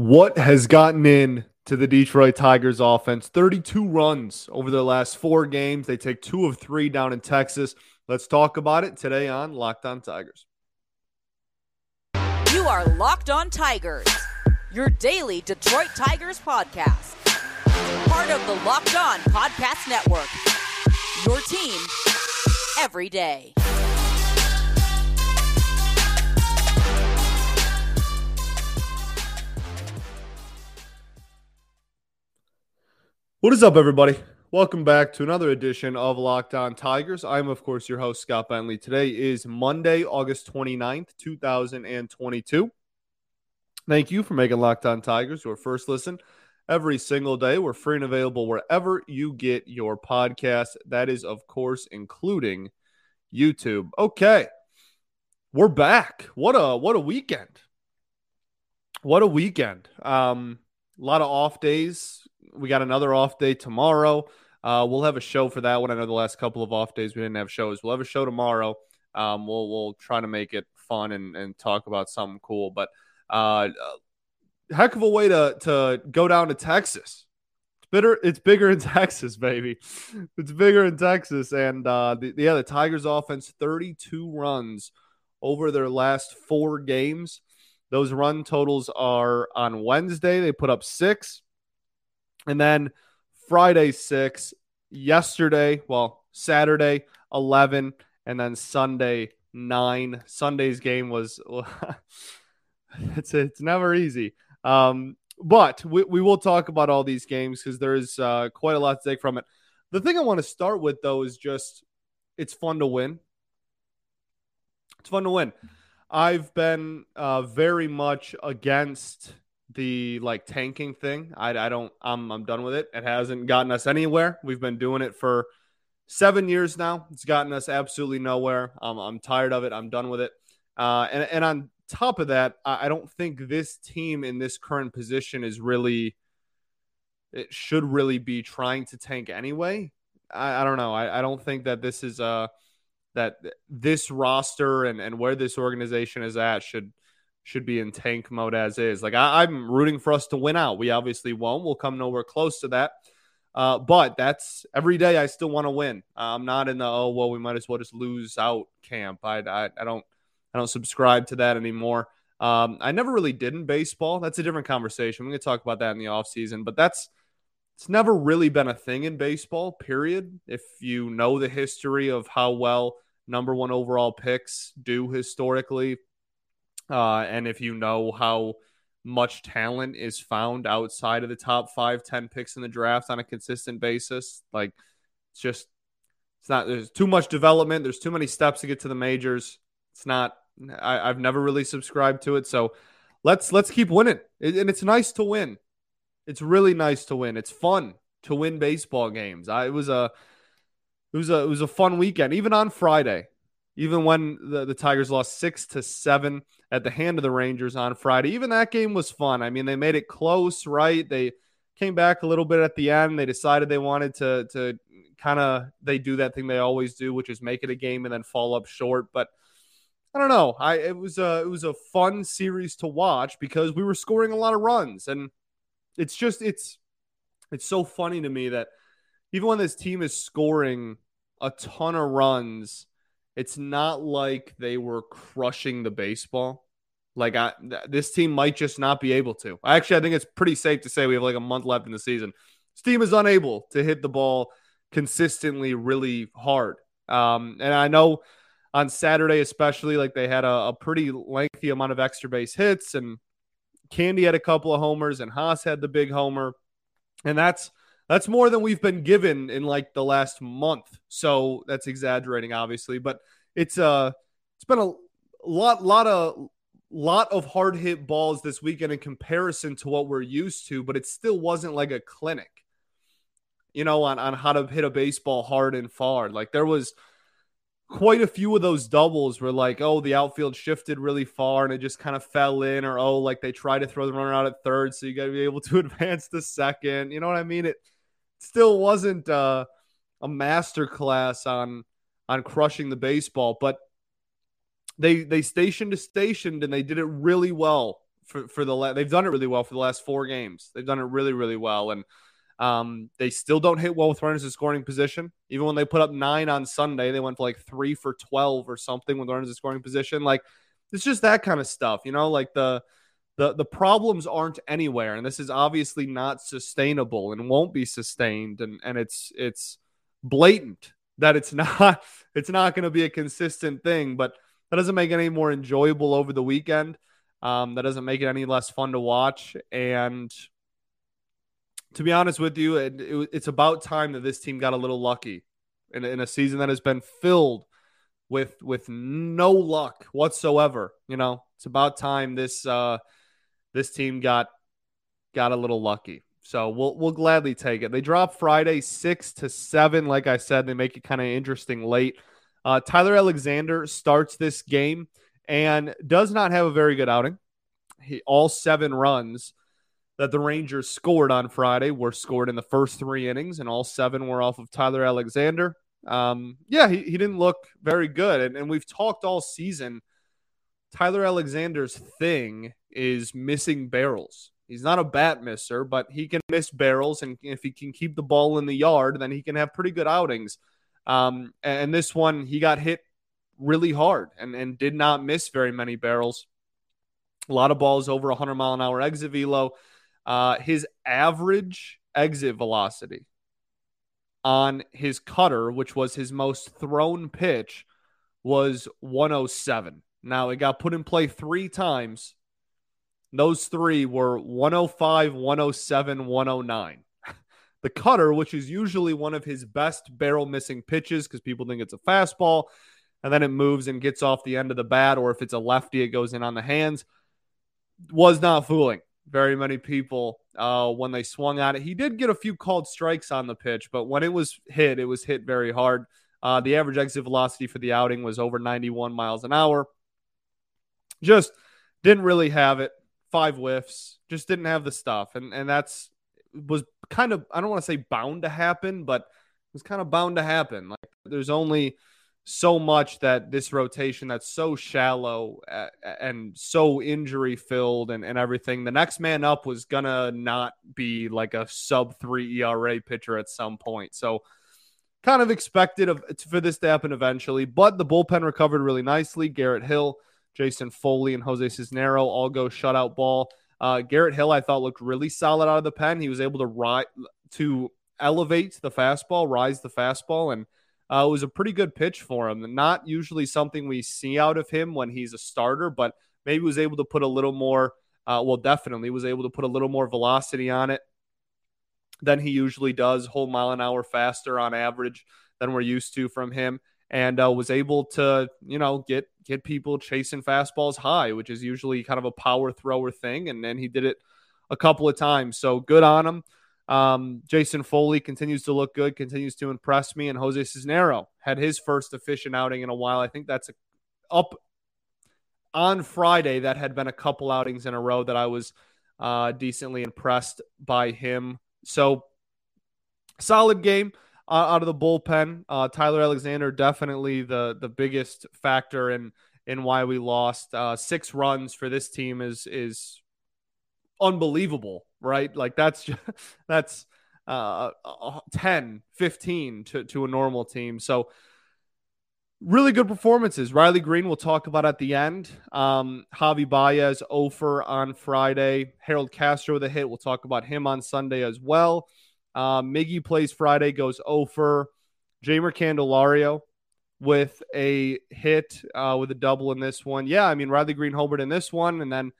What has gotten in to the Detroit Tigers offense? 32 runs over their last four games. They take two of three down in Texas. Let's talk about it today on Locked On Tigers. You are Locked On Tigers, your daily Detroit Tigers podcast. Part of the Locked On Podcast Network. Your team every day. What is up, everybody? Welcome back to another edition of Locked On Tigers. I'm, of course, your host, Scott Bentley. Today is Monday, August 29th, 2022. Thank you for making Locked On Tigers your first listen every single day. We're free and available wherever you get your podcast. That is, of course, including YouTube. Okay. We're back. What a what a weekend. What a weekend. Um, a lot of off days we got another off day tomorrow. Uh, we'll have a show for that one. I know the last couple of off days we didn't have shows. We'll have a show tomorrow. Um, we'll we'll try to make it fun and, and talk about something cool. But uh, heck of a way to to go down to Texas. It's bitter. It's bigger in Texas, baby. It's bigger in Texas. And uh, the, yeah, the Tigers' offense, 32 runs over their last four games. Those run totals are on Wednesday. They put up six. And then Friday, six. Yesterday, well, Saturday, 11. And then Sunday, nine. Sunday's game was, it's, it's never easy. Um, but we, we will talk about all these games because there's uh, quite a lot to take from it. The thing I want to start with, though, is just it's fun to win. It's fun to win. I've been uh, very much against the like tanking thing. I, I don't. I'm I'm done with it. It hasn't gotten us anywhere. We've been doing it for seven years now. It's gotten us absolutely nowhere. Um, I'm tired of it. I'm done with it. Uh, and and on top of that, I, I don't think this team in this current position is really. It should really be trying to tank anyway. I, I don't know. I, I don't think that this is uh that this roster and and where this organization is at should should be in tank mode as is. Like I, am rooting for us to win out. We obviously won't. We'll come nowhere close to that. Uh, but that's every day. I still want to win. I'm not in the oh well, we might as well just lose out camp. I, I, I don't I don't subscribe to that anymore. Um, I never really did in baseball. That's a different conversation. We're to talk about that in the offseason, but that's it's never really been a thing in baseball, period. If you know the history of how well number one overall picks do historically, uh, and if you know how much talent is found outside of the top five, 10 picks in the draft on a consistent basis, like it's just, it's not, there's too much development. There's too many steps to get to the majors. It's not, I, have never really subscribed to it. So let's, let's keep winning. It, and it's nice to win. It's really nice to win. It's fun to win baseball games. I, it was a, it was a, it was a fun weekend. Even on Friday, even when the, the Tigers lost six to seven at the hand of the Rangers on Friday, even that game was fun. I mean, they made it close, right? They came back a little bit at the end. They decided they wanted to to kind of they do that thing they always do, which is make it a game and then fall up short. But I don't know. I it was a it was a fun series to watch because we were scoring a lot of runs, and it's just it's it's so funny to me that even when this team is scoring a ton of runs it's not like they were crushing the baseball. Like I, this team might just not be able to. Actually, I think it's pretty safe to say we have like a month left in the season. This team is unable to hit the ball consistently really hard. Um, and I know on Saturday, especially, like they had a, a, pretty lengthy amount of extra base hits, and Candy had a couple of homers, and Haase had the big homer, and that's that's more than we've been given in like the last month. So that's exaggerating, obviously, but it's uh it's been a lot lot of lot of hard hit balls this weekend in comparison to what we're used to, but it still wasn't like a clinic, you know, on, on how to hit a baseball hard and far. Like there was quite a few of those doubles where like, oh, the outfield shifted really far and it just kind of fell in, or oh, like they tried to throw the runner out at third, so you gotta be able to advance to second. You know what I mean? It still wasn't uh, a master class on on crushing the baseball, but they they stationed to stationed and they did it really well for for the la- they've done it really well for the last four games. They've done it really really well, and um, they still don't hit well with runners in scoring position. Even when they put up nine on Sunday, they went for like three for 12 or something with runners in scoring position. Like it's just that kind of stuff, you know, like the, the, the problems aren't anywhere. And this is obviously not sustainable and won't be sustained. And, and it's, it's blatant that it's not, it's not going to be a consistent thing, but that doesn't make it any more enjoyable over the weekend. Um, that doesn't make it any less fun to watch. And to be honest with you, it, it, it's about time that this team got a little lucky in, in a season that has been filled with with no luck whatsoever. You know, it's about time this uh, this team got got a little lucky. So we'll we'll gladly take it. They drop Friday six to seven. Like I said, they make it kind of interesting late. Uh, Tyler Alexander starts this game and does not have a very good outing. He all seven runs that the Rangers scored on Friday were scored in the first three innings, and all seven were off of Tyler Alexander. Um, yeah, he, he didn't look very good. And, and we've talked all season. Tyler Alexander's thing is missing barrels. He's not a bat misser, but he can miss barrels. And if he can keep the ball in the yard, then he can have pretty good outings. Um, and this one, he got hit really hard and, and did not miss very many barrels. A lot of balls over 100 mile an hour exit velo. Uh, his average exit velocity on his cutter, which was his most thrown pitch, was 107. Now it got put in play three times. Those three were 105, 107, 109. the cutter, which is usually one of his best barrel missing pitches because people think it's a fastball, and then it moves and gets off the end of the bat, or if it's a lefty, it goes in on the hands, was not fooling very many people uh, when they swung at it. He did get a few called strikes on the pitch, but when it was hit, it was hit very hard. Uh, the average exit velocity for the outing was over 91 miles an hour. Just didn't really have it. Five whiffs, just didn't have the stuff, and and that's was kind of I don't want to say bound to happen, but it was kind of bound to happen. Like there's only so much that this rotation that's so shallow and so injury filled and, and everything. The next man up was gonna not be like a sub three ERA pitcher at some point. So kind of expected of, for this to happen eventually. But the bullpen recovered really nicely. Garrett Hill, Jason Foley, and Jose Cisnero all go shutout ball. Uh, Garrett Hill, I thought looked really solid out of the pen. He was able to ri- to elevate the fastball, rise the fastball, and uh, it was a pretty good pitch for him. Not usually something we see out of him when he's a starter, but maybe was able to put a little more. Uh, well, definitely was able to put a little more velocity on it than he usually does, whole mile an hour faster on average than we're used to from him, and uh, was able to you know get get people chasing fastballs high, which is usually kind of a power thrower thing, and then he did it a couple of times. So good on him. Um, Jason Foley continues to look good, continues to impress me, and Jose Cisnero had his first efficient outing in a while. I think that's a, up on Friday. That had been a couple outings in a row that I was uh, decently impressed by him. So solid game out of the bullpen. Uh, Tyler Alexander definitely the the biggest factor in in why we lost. Uh, six runs for this team is is unbelievable, right? Like that's just, that's uh, 10, 15 to, to a normal team. So really good performances. Riley Greene we'll talk about at the end. Um, Javy Baez, Ofer on Friday. Harold Castro with a hit. We'll talk about him on Sunday as well. Uh, Miggy plays Friday, goes Ofer. Jeimer Candelario with a hit uh, with a double in this one. Yeah, I mean Riley Greene Hobart in this one, and then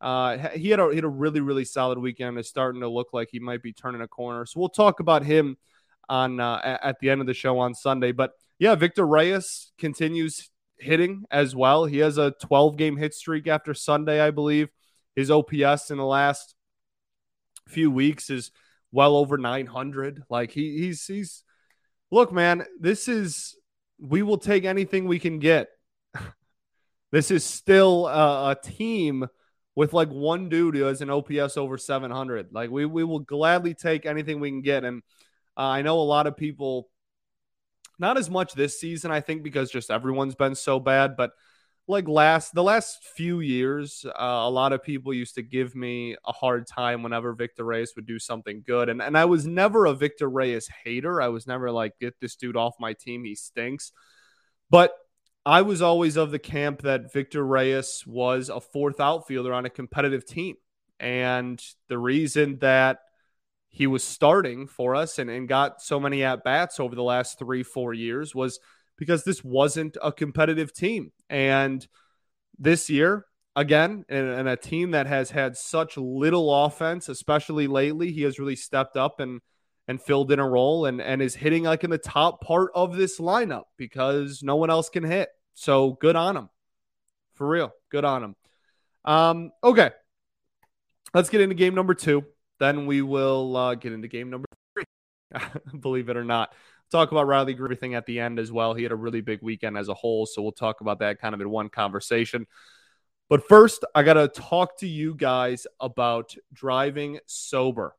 uh, he had a he had a really really solid weekend. It's starting to look like he might be turning a corner. So we'll talk about him on uh, at the end of the show on Sunday. But yeah, Victor Reyes continues hitting as well. He has a 12 game hit streak after Sunday, I believe. His OPS in the last few weeks is well over 900. Like he he's he's look, man, this is we will take anything we can get. this is still a, a team with like one dude who has an OPS over 700. Like we we will gladly take anything we can get. And uh, I know a lot of people, not as much this season, I think, because just everyone's been so bad. But like last the last few years, uh, a lot of people used to give me a hard time whenever Victor Reyes would do something good, and and I was never a Victor Reyes hater. I was never like get this dude off my team, he stinks. But I was always of the camp that Victor Reyes was a fourth outfielder on a competitive team, and the reason that he was starting for us and, and got so many at bats over the last three four years was because this wasn't a competitive team. And this year, again, and, a team that has had such little offense, especially lately, he has really stepped up and and filled in a role and, and is hitting like in the top part of this lineup because no one else can hit. So good on him. For real. Good on him. Um, okay. Let's get into game number two. Then we will uh, get into game number three. Believe it or not talk about Riley everything at the end as well. He had a really big weekend as a whole, so we'll talk about that kind of in one conversation. But first, I got to talk to you guys about driving sober.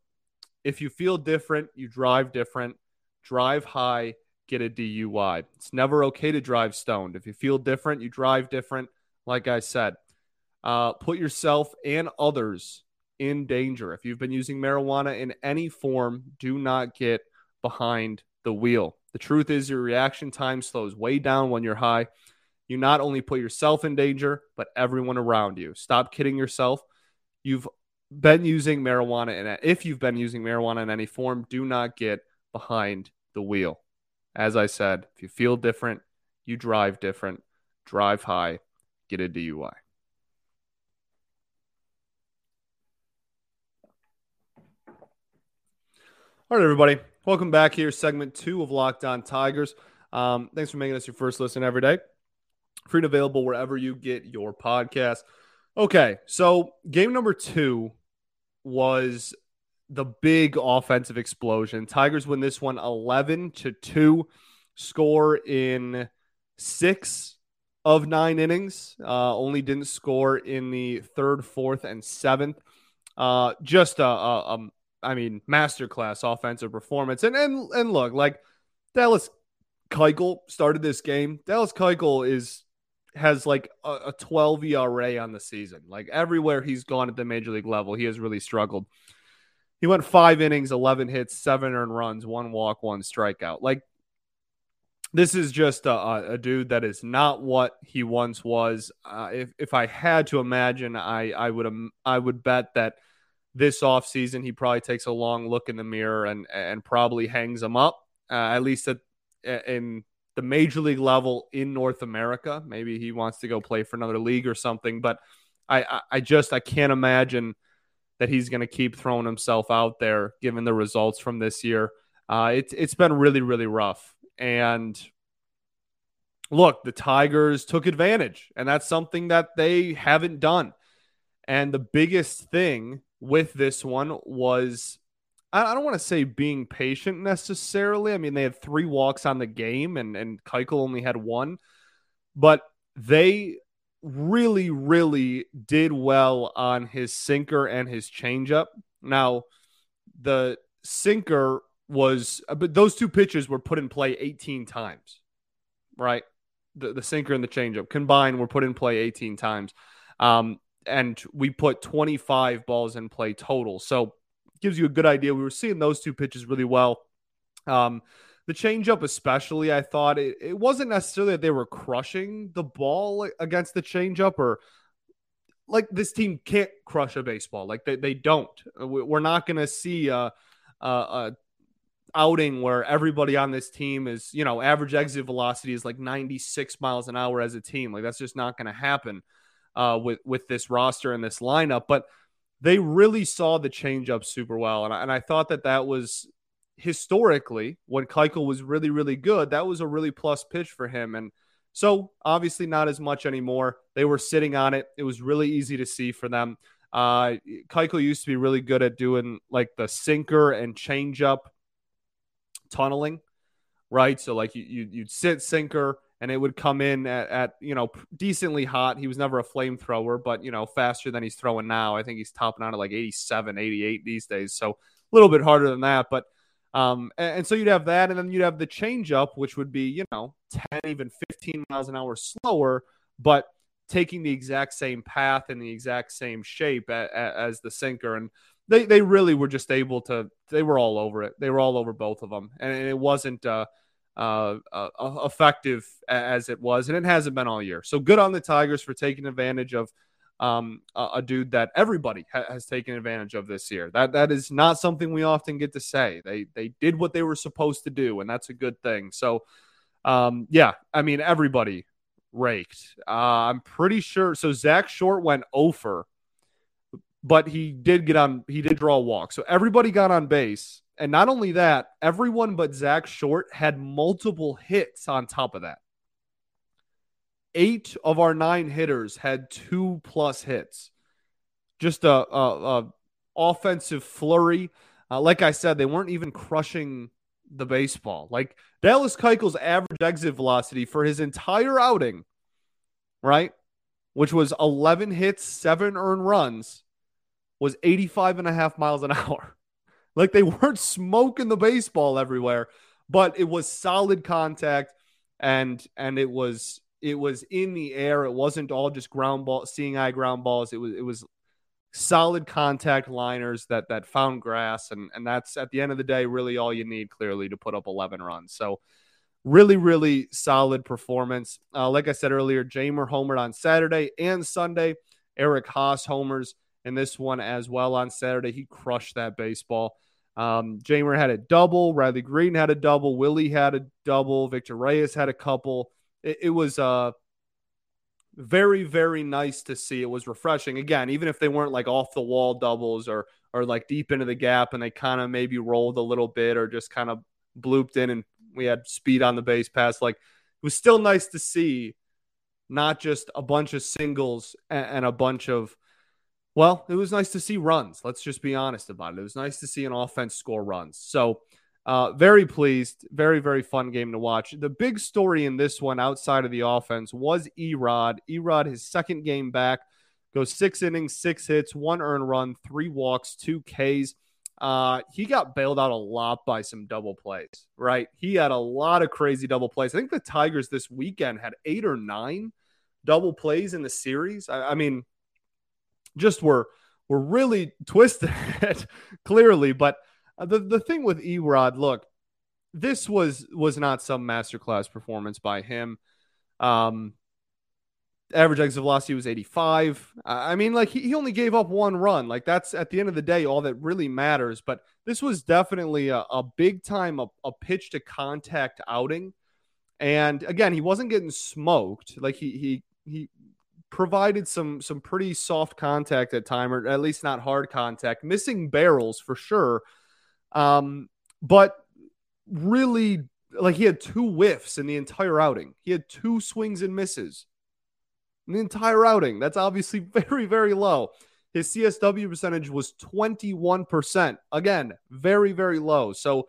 If you feel different, you drive different. Drive high, get a DUI. It's never okay to drive stoned. If you feel different, you drive different. Like I said, uh, put yourself and others in danger. If you've been using marijuana in any form, do not get behind the wheel. The truth is, your reaction time slows way down when you're high. You not only put yourself in danger, but everyone around you. Stop kidding yourself. You've been using marijuana, and if you've been using marijuana in any form, do not get behind the wheel. As I said, if you feel different, you drive different, drive high, get a DUI. All right, everybody. Welcome back here, segment two of Locked On Tigers. Um, thanks for making us your first listen every day. Free and available wherever you get your podcast. Okay, so game number two was the big offensive explosion. Tigers win this one 11 to 2, score in six of nine innings. Uh, only didn't score in the third, fourth, and seventh. Uh, just a, a, a I mean, masterclass offensive performance. And and and look, like Dallas Keuchel started this game. Dallas Keuchel is has like a, a 12 ERA on the season. Like everywhere he's gone at the major league level, he has really struggled. He went five innings, 11 hits, seven earned runs, one walk, one strikeout. Like this is just a, a dude that is not what he once was. Uh, if if I had to imagine, I I would um, I would bet that this offseason, he probably takes a long look in the mirror and and probably hangs them up, uh, at least at, in the major league level in North America. Maybe he wants to go play for another league or something, but I, I just I can't imagine that he's going to keep throwing himself out there given the results from this year. Uh, it's it's been really really rough, and look, the Tigers took advantage, and that's something that they haven't done. And the biggest thing with this one was I don't want to say being patient necessarily. I mean, they had three walks on the game and, and Keuchel only had one, but they really, really did well on his sinker and his changeup. Now, the sinker was, but those two pitches were put in play 18 times, right? The, the sinker and the changeup combined were put in play 18 times. Um, and we put 25 balls in play total. So gives you a good idea. We were seeing those two pitches really well. Um, the changeup, especially, I thought it, it wasn't necessarily that they were crushing the ball against the changeup or like this team can't crush a baseball. Like they, they don't. We're not going to see a, a, a outing where everybody on this team is, you know, average exit velocity is like 96 miles an hour as a team. Like that's just not going to happen uh, with with this roster and this lineup. But they really saw the changeup super well, and I, and I thought that that was historically when Keuchel was really really good. That was a really plus pitch for him, and so obviously not as much anymore. They were sitting on it. It was really easy to see for them. Uh, Keuchel used to be really good at doing like the sinker and changeup tunneling, right? So like you, you you'd sit sinker and it would come in at, at, you know decently hot. He was never a flamethrower, but you know faster than he's throwing now. I think he's topping out at like 87, 88 these days, so a little bit harder than that. But um, and, and so you'd have that, and then you'd have the changeup, which would be you know 10, even 15 miles an hour slower, but taking the exact same path and the exact same shape a, a, as the sinker. And they, they really were just able to, they were all over it. They were all over both of them. And, and it wasn't uh, uh, uh, effective as it was. And it hasn't been all year. So good on the Tigers for taking advantage of um, a, a, dude that everybody ha- has taken advantage of this year. That that is not something we often get to say. They they did what they were supposed to do, and that's a good thing. So, um, yeah, I mean everybody raked. Uh, I'm pretty sure. So Zach Short went over, but he did get on. He did draw a walk. So everybody got on base, and not only that, everyone but Zach Short had multiple hits on top of that eight of our nine hitters had two plus hits. Just a, a, a offensive flurry. Uh, like I said, they weren't even crushing the baseball. Like Dallas Keuchel's average exit velocity for his entire outing, right, which was 11 hits, seven earned runs, was 85 and a half miles an hour. Like they weren't smoking the baseball everywhere, but it was solid contact and and it was it was in the air. It wasn't all just ground ball, seeing eye ground balls. It was it was solid contact liners that that found grass, and and that's at the end of the day really all you need clearly to put up 11 runs. So really really solid performance. Uh, like I said earlier, Jeimer homered on Saturday and Sunday. Eric Haase homers in this one as well on Saturday. He crushed that baseball. Um, Jeimer had a double. Riley Greene had a double. Willi had a double. Victor Reyes had a couple it, it was uh very very nice to see. It was refreshing. Again, even if they weren't like off the wall doubles or or like deep into the gap and they kind of maybe rolled a little bit or just kind of blooped in and we had speed on the base pass. Like it was still nice to see not just a bunch of singles and, and a bunch of well, it was nice to see runs. Let's just be honest about it. It was nice to see an offense score runs. So uh, very pleased. Very, very fun game to watch. The big story in this one outside of the offense was Erod. Erod, his second game back, goes six innings, six hits, one earned run, three walks, two Ks. Uh, he got bailed out a lot by some double plays, right? He had a lot of crazy double plays. I think the Tigers this weekend had eight or nine double plays in the series. I, I mean, just were were really twisted clearly, but the the thing with Erod, look, this was was not some masterclass performance by him. Um, average exit velocity was 85. I mean, like he, he only gave up one run. Like that's at the end of the day all that really matters. But this was definitely a, a big time a, a pitch to contact outing. And again, he wasn't getting smoked. Like he he he provided some some pretty soft contact at time, or at least not hard contact, missing barrels for sure. Um, but really, like he had two whiffs in the entire outing. He had two swings and misses in the entire outing. That's obviously very, very low. His CSW percentage was 21%. Again, very, very low. So,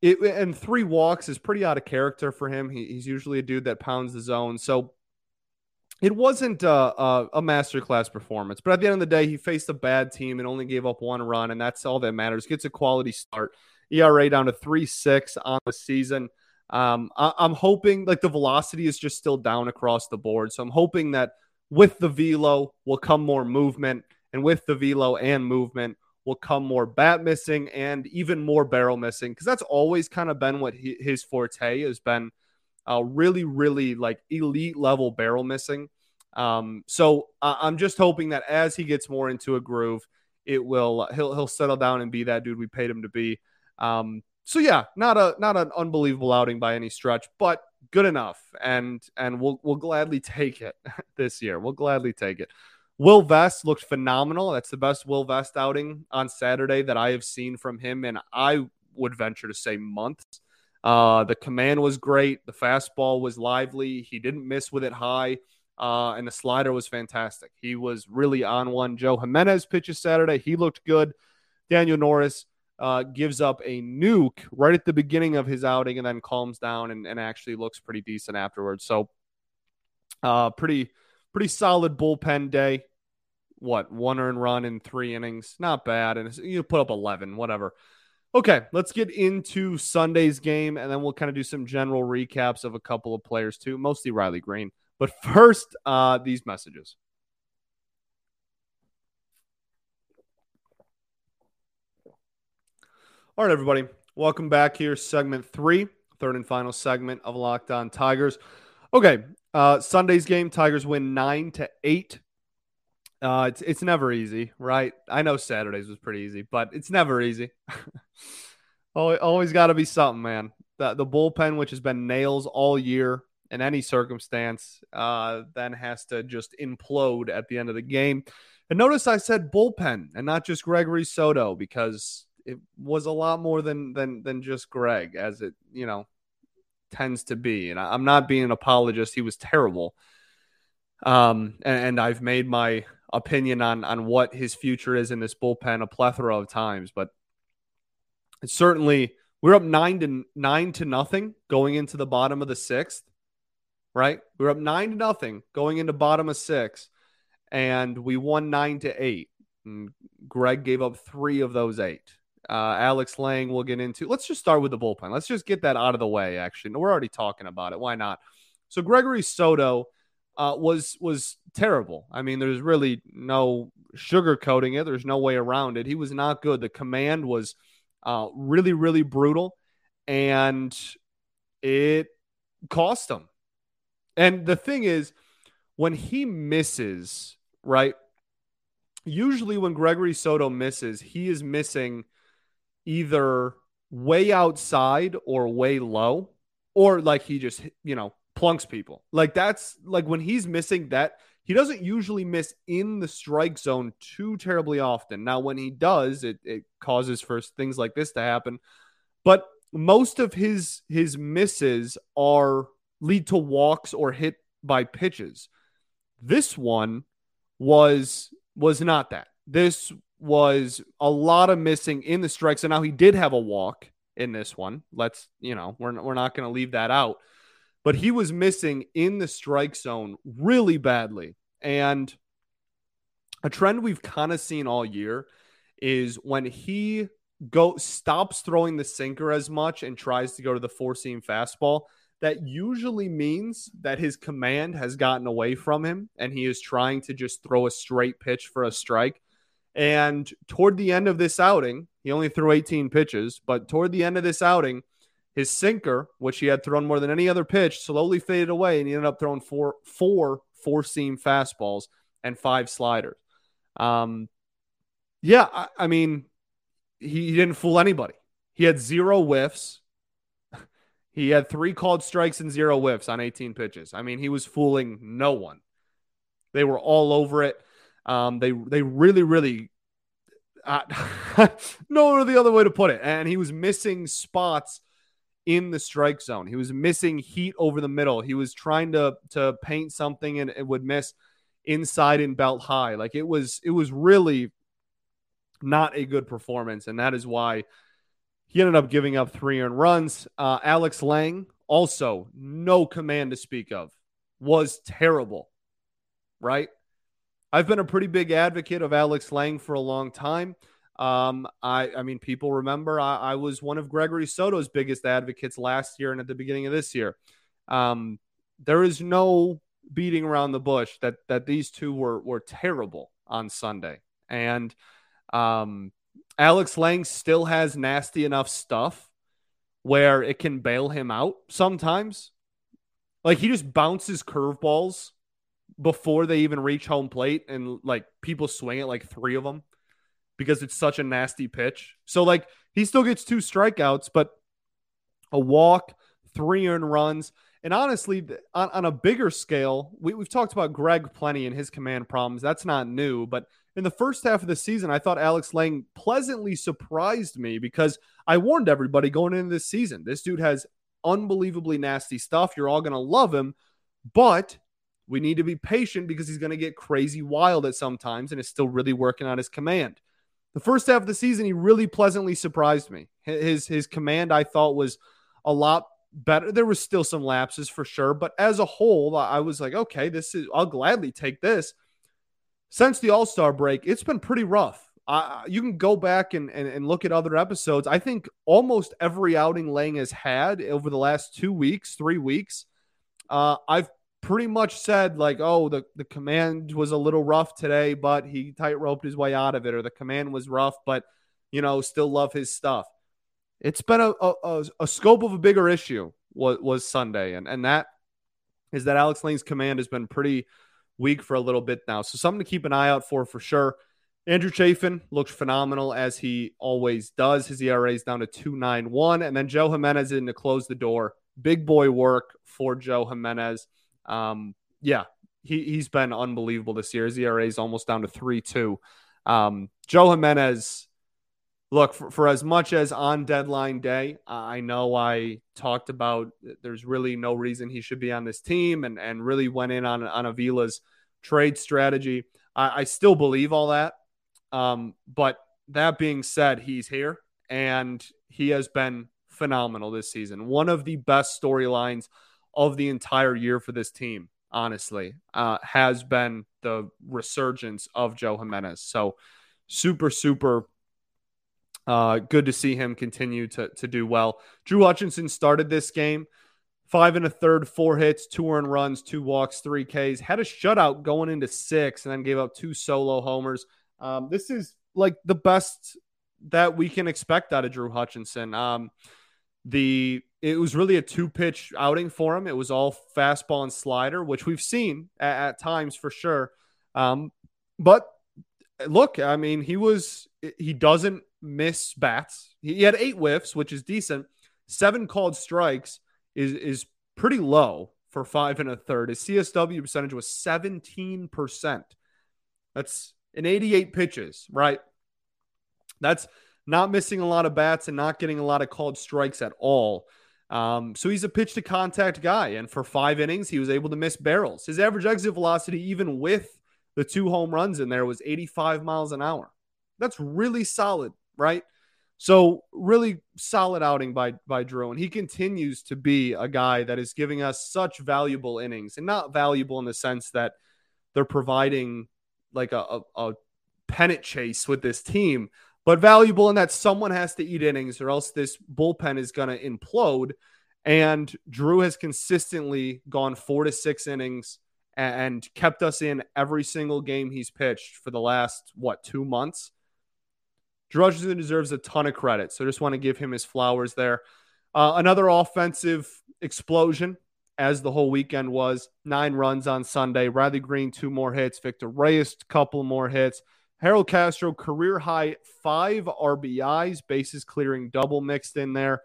it, and three walks is pretty out of character for him. He, he's usually a dude that pounds the zone. So, it wasn't a, a, a masterclass performance, but at the end of the day, he faced a bad team and only gave up one run, and that's all that matters. Gets a quality start. ERA down to three six on the season. Um, I, I'm hoping like the velocity is just still down across the board, so I'm hoping that with the velo will come more movement, and with the velo and movement will come more bat missing and even more barrel missing because that's always kind of been what he, his forte has been uh, really, really like elite level barrel missing. Um, so I- am just hoping that as he gets more into a groove, it will he'll he'll settle down and be that dude we paid him to be. Um, so yeah, not a not an unbelievable outing by any stretch, but good enough, and and we'll we'll gladly take it this year. We'll gladly take it. Will Vest looked phenomenal. That's the best Will Vest outing on Saturday that I have seen from him, and I would venture to say months. Uh, the command was great. The fastball was lively. He didn't miss with it high. Uh, and the slider was fantastic. He was really on one. Joe Jimenez pitches Saturday. He looked good. Daniel Norris uh, gives up a nuke right at the beginning of his outing and then calms down and, and actually looks pretty decent afterwards. So, uh, pretty pretty solid bullpen day. What one earned run in three innings? Not bad. And you put up eleven, whatever. Okay, let's get into Sunday's game, and then we'll kind of do some general recaps of a couple of players too, mostly Riley Greene. But first, uh, these messages. All right, everybody. Welcome back here, segment three, third and final segment of Locked On Tigers. Okay, uh, Sunday's game, Tigers win nine to eight. Uh, it's it's never easy, right? I know Saturdays was pretty easy, but it's never easy. always always got to be something, man. The the bullpen, which has been nails all year in any circumstance, uh, then has to just implode at the end of the game. And notice I said bullpen and not just Gregory Soto because it was a lot more than than than just Greg, as it you know tends to be. And I, am not being an apologist; he was terrible. Um, and, and I've made my opinion on on what his future is in this bullpen a plethora of times, but it's certainly we're up nine to nine to nothing going into the bottom of the sixth. Right, we're up nine to nothing going into bottom of six, and we won nine to eight. And Greg gave up three of those eight. Uh, Alex Lange, we'll get into. Let's just start with the bullpen. Let's just get that out of the way. Actually, we're already talking about it. Why not? So Gregory Soto uh, was was terrible. I mean, there's really no sugarcoating it. There's no way around it. He was not good. The command was uh, really, really brutal, and it cost him. And the thing is, when he misses, right? Usually, when Gregory Soto misses, he is missing either way outside or way low, or like he just, you know, plunks people. Like that's like when he's missing that, he doesn't usually miss in the strike zone too terribly often. Now, when he does, it, it causes for things like this to happen. But most of his his misses are lead to walks or hit by pitches. This one was was not that. This was a lot of missing in the strikes. And now he did have a walk in this one. Let's, you know, we're, we're not going to leave that out. But he was missing in the strike zone really badly. And a trend we've kind of seen all year is when he go stops throwing the sinker as much and tries to go to the four seam fastball, that usually means that his command has gotten away from him and he is trying to just throw a straight pitch for a strike. And toward the end of this outing, he only threw 18 pitches, but toward the end of this outing, his sinker, which he had thrown more than any other pitch, slowly faded away, and he ended up throwing four four four seam fastballs and five sliders. Um, yeah, I, I mean, he, he didn't fool anybody. He had zero whiffs. He had three called strikes and zero whiffs on 18 pitches. I mean, he was fooling no one. They were all over it. Um, they they really really uh, no the other way to put it. And he was missing spots in the strike zone. He was missing heat over the middle. He was trying to to paint something and it would miss inside and belt high. Like it was it was really not a good performance, and that is why he ended up giving up three earned runs. Uh, Alex Lange also no command to speak of was terrible, right? I've been a pretty big advocate of Alex Lange for a long time. Um, I, I mean, people remember I, I, was one of Gregory Soto's biggest advocates last year and at the beginning of this year. Um, there is no beating around the bush that that these two were were terrible on Sunday, and um, Alex Lange still has nasty enough stuff where it can bail him out sometimes. Like he just bounces curveballs before they even reach home plate and like people swing it like three of them because it's such a nasty pitch. So like he still gets two strikeouts, but a walk, three earned runs. And honestly, on, on a bigger scale, we, we've talked about Greg plenty and his command problems. That's not new. But in the first half of the season, I thought Alex Lange pleasantly surprised me because I warned everybody going into this season. This dude has unbelievably nasty stuff. You're all going to love him, but we need to be patient because he's going to get crazy wild at sometimes and is still really working on his command. The first half of the season, he really pleasantly surprised me. His his command I thought was a lot better. There was still some lapses for sure, but as a whole, I was like, okay, this is I'll gladly take this. Since the All Star break, it's been pretty rough. You can go back and, and, and look at other episodes. I think almost every outing Lange has had over the last two weeks, three weeks, uh, I've pretty much said like, "Oh, the the command was a little rough today, but he tight roped his way out of it," or the command was rough, but you know, still love his stuff. It's been a a, a scope of a bigger issue was was Sunday, and and that is that Alex Lange's command has been pretty weak for a little bit now, so something to keep an eye out for for sure. Andrew Chafin looked phenomenal as he always does. His ERA is down to 291. And then Joe Jimenez in to close the door. Big boy work for Joe Jimenez. Um, yeah, he, he's been unbelievable this year. His ERA is almost down to 3 2. Um, Joe Jimenez, look, for, for, as much as on deadline day, I know I talked about there's really no reason he should be on this team and, and really went in on, on Avila's trade strategy. I, I still believe all that. Um, but that being said, he's here and he has been phenomenal this season. One of the best storylines of the entire year for this team, honestly, uh, has been the resurgence of Joe Jimenez. So super, super uh, good to see him continue to, to do well. Drew Hutchison started this game five and a third, four hits, two earned runs, two walks, three Ks. Had a shutout going into six, and then gave up two solo homers. Um, this is like the best that we can expect out of Drew Hutchison. Um, the it was really a two pitch outing for him. It was all fastball and slider, which we've seen at, at times for sure. Um, but look, I mean, he was he doesn't miss bats. He had eight whiffs, which is decent. Seven called strikes is is pretty low for five and a third. His CSW percentage was 17%. That's in 88 pitches, right? That's not missing a lot of bats and not getting a lot of called strikes at all. Um, so he's a pitch to contact guy. And for five innings, he was able to miss barrels. His average exit velocity, even with the two home runs in there, was 85 miles an hour. That's really solid, right? So really solid outing by by Drew, and he continues to be a guy that is giving us such valuable innings, and not valuable in the sense that they're providing like a, a, a pennant chase with this team, but valuable in that someone has to eat innings or else this bullpen is going to implode. And Drew has consistently gone four to six innings and kept us in every single game he's pitched for the last, what, two months? Drew Hutchison deserves a ton of credit. So just want to give him his flowers there. Uh, another offensive explosion as the whole weekend was. Nine runs on Sunday. Riley Greene, two more hits. Victor Reyes, couple more hits. Harold Castro, career high five RBIs, bases clearing double mixed in there.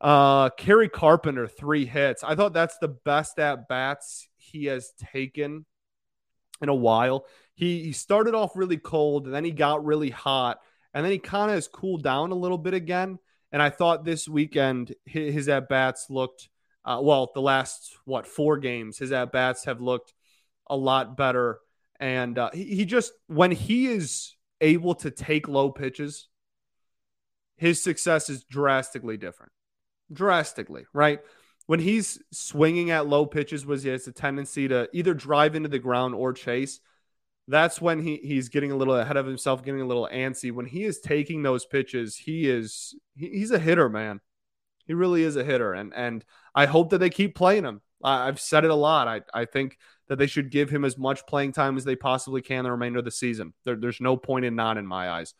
Uh, Kerry Carpenter, three hits. I thought that's the best at bats he has taken in a while. He, he started off really cold, and then he got really hot, and then he kind of has cooled down a little bit again. And I thought this weekend his, his at bats looked uh, well, the last what four games, his at bats have looked a lot better, and uh, he, he just when he is able to take low pitches, his success is drastically different. Drastically, right? When he's swinging at low pitches, was he has a tendency to either drive into the ground or chase. That's when he, he's getting a little ahead of himself, getting a little antsy. When he is taking those pitches, he is he, he's a hitter, man. He really is a hitter, and and I hope that they keep playing him. I've said it a lot. I I think that they should give him as much playing time as they possibly can the remainder of the season. There, there's no point in not in my eyes.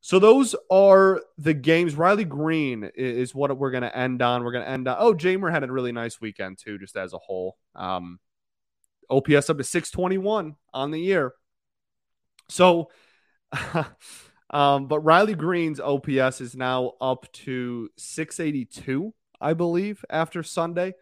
So those are the games. Riley Greene is what we're going to end on. We're going to end on. Oh, Jeimer had a really nice weekend too, just as a whole. Um, OPS up to 621 on the year. So Um, but Riley Greene's OPS is now up to 682, I believe, after Sunday.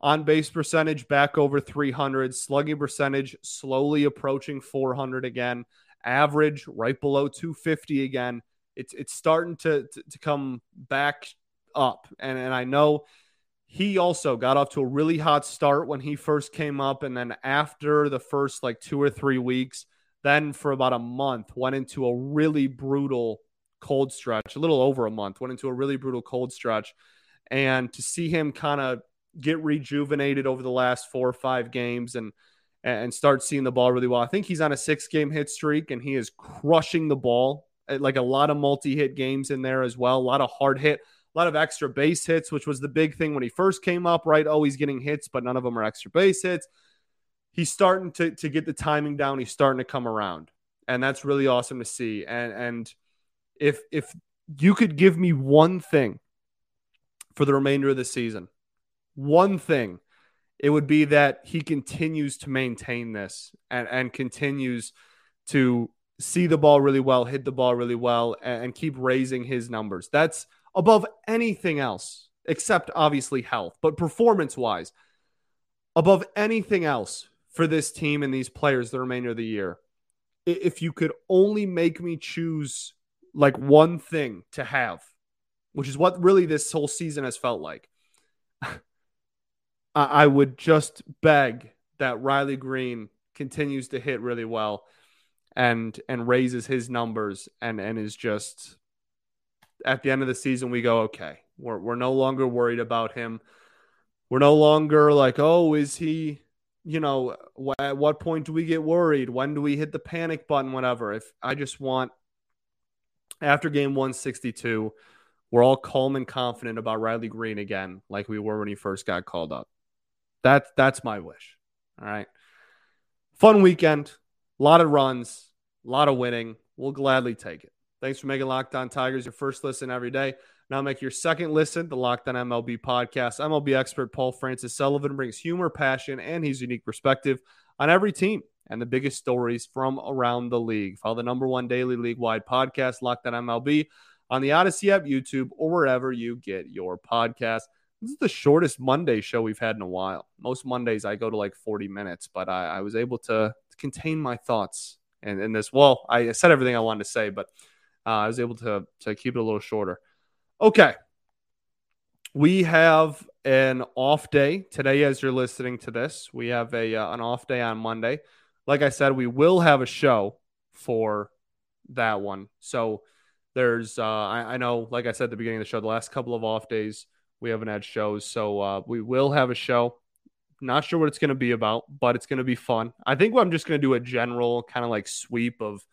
On base percentage back over 300, slugging percentage slowly approaching 400 again, average right below 250 again. It's it's starting to to, to come back up, and and I know he also got off to a really hot start when he first came up, and then after the first like two or three weeks then, for about a month, went into a really brutal cold stretch, a little over a month, went into a really brutal cold stretch. And to see him kind of get rejuvenated over the last four or five games and and start seeing the ball really well. I think he's on a six game hit streak and he is crushing the ball. Eh, like a lot of multi hit games in there as well, a lot of hard hit, a lot of extra base hits, which was the big thing when he first came up, right? Oh, Always getting hits, but none of them are extra base hits. He's starting to, to get the timing down. He's starting to come around. And that's really awesome to see. And and if if you could give me one thing for the remainder of the season, one thing, it would be that he continues to maintain this and, and continues to see the ball really well, hit the ball really well, and, and keep raising his numbers. That's above anything else, except obviously health, but performance wise, above anything else for this team and these players the remainder of the year. If you could only make me choose like one thing to have, which is what really this whole season has felt like, I would just beg that Riley Greene continues to hit really well and and raises his numbers and and is just at the end of the season, we go, okay, we're, we're no longer worried about him. We're no longer like, oh, is he, you know, wh- at what point do we get worried? When do we hit the panic button? Whatever. If I just want, after game 162, we're all calm and confident about Riley Greene again, like we were when he first got called up. That, that's my wish. All right. Fun weekend, a lot of runs, a lot of winning. We'll gladly take it. Thanks for making Locked On Tigers your first listen every day. Now make your second listen, the Locked On MLB podcast. MLB expert Paul Francis Sullivan brings humor, passion, and his unique perspective on every team and the biggest stories from around the league. Follow the number one daily league wide podcast, Locked On MLB, on the Odyssey app, YouTube, or wherever you get your podcast. This is the shortest Monday show we've had in a while. Most Mondays I go to like 40 minutes, but I, I was able to contain my thoughts in, in this. Well, I said everything I wanted to say, but uh, I was able to to keep it a little shorter. Okay, we have an off day today as you're listening to this. We have a uh, an off day on Monday. Like I said, we will have a show for that one. So there's uh, I, I, know, like I said at the beginning of the show, the last couple of off days we haven't had shows, so uh, we will have a show. Not sure what it's going to be about, but it's going to be fun. I think I'm just going to do a general kind of like sweep of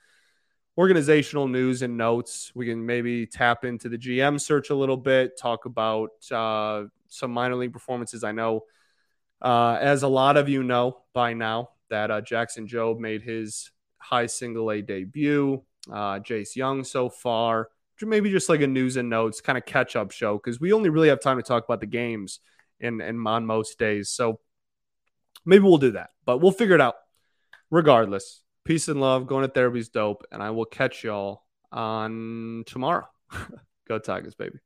organizational news and notes. We can maybe tap into the GM search a little bit, talk about uh, some minor league performances. I know, uh, as a lot of you know by now, that uh, Jackson Jobe made his high single A debut. Uh, Jace Jung so far. Maybe just like a news and notes kind of catch up show because we only really have time to talk about the games in, in on most days. So maybe we'll do that, but we'll figure it out. Regardless, Peace and love. Going to therapy is dope. And I will catch y'all on tomorrow. Go Tigers, baby.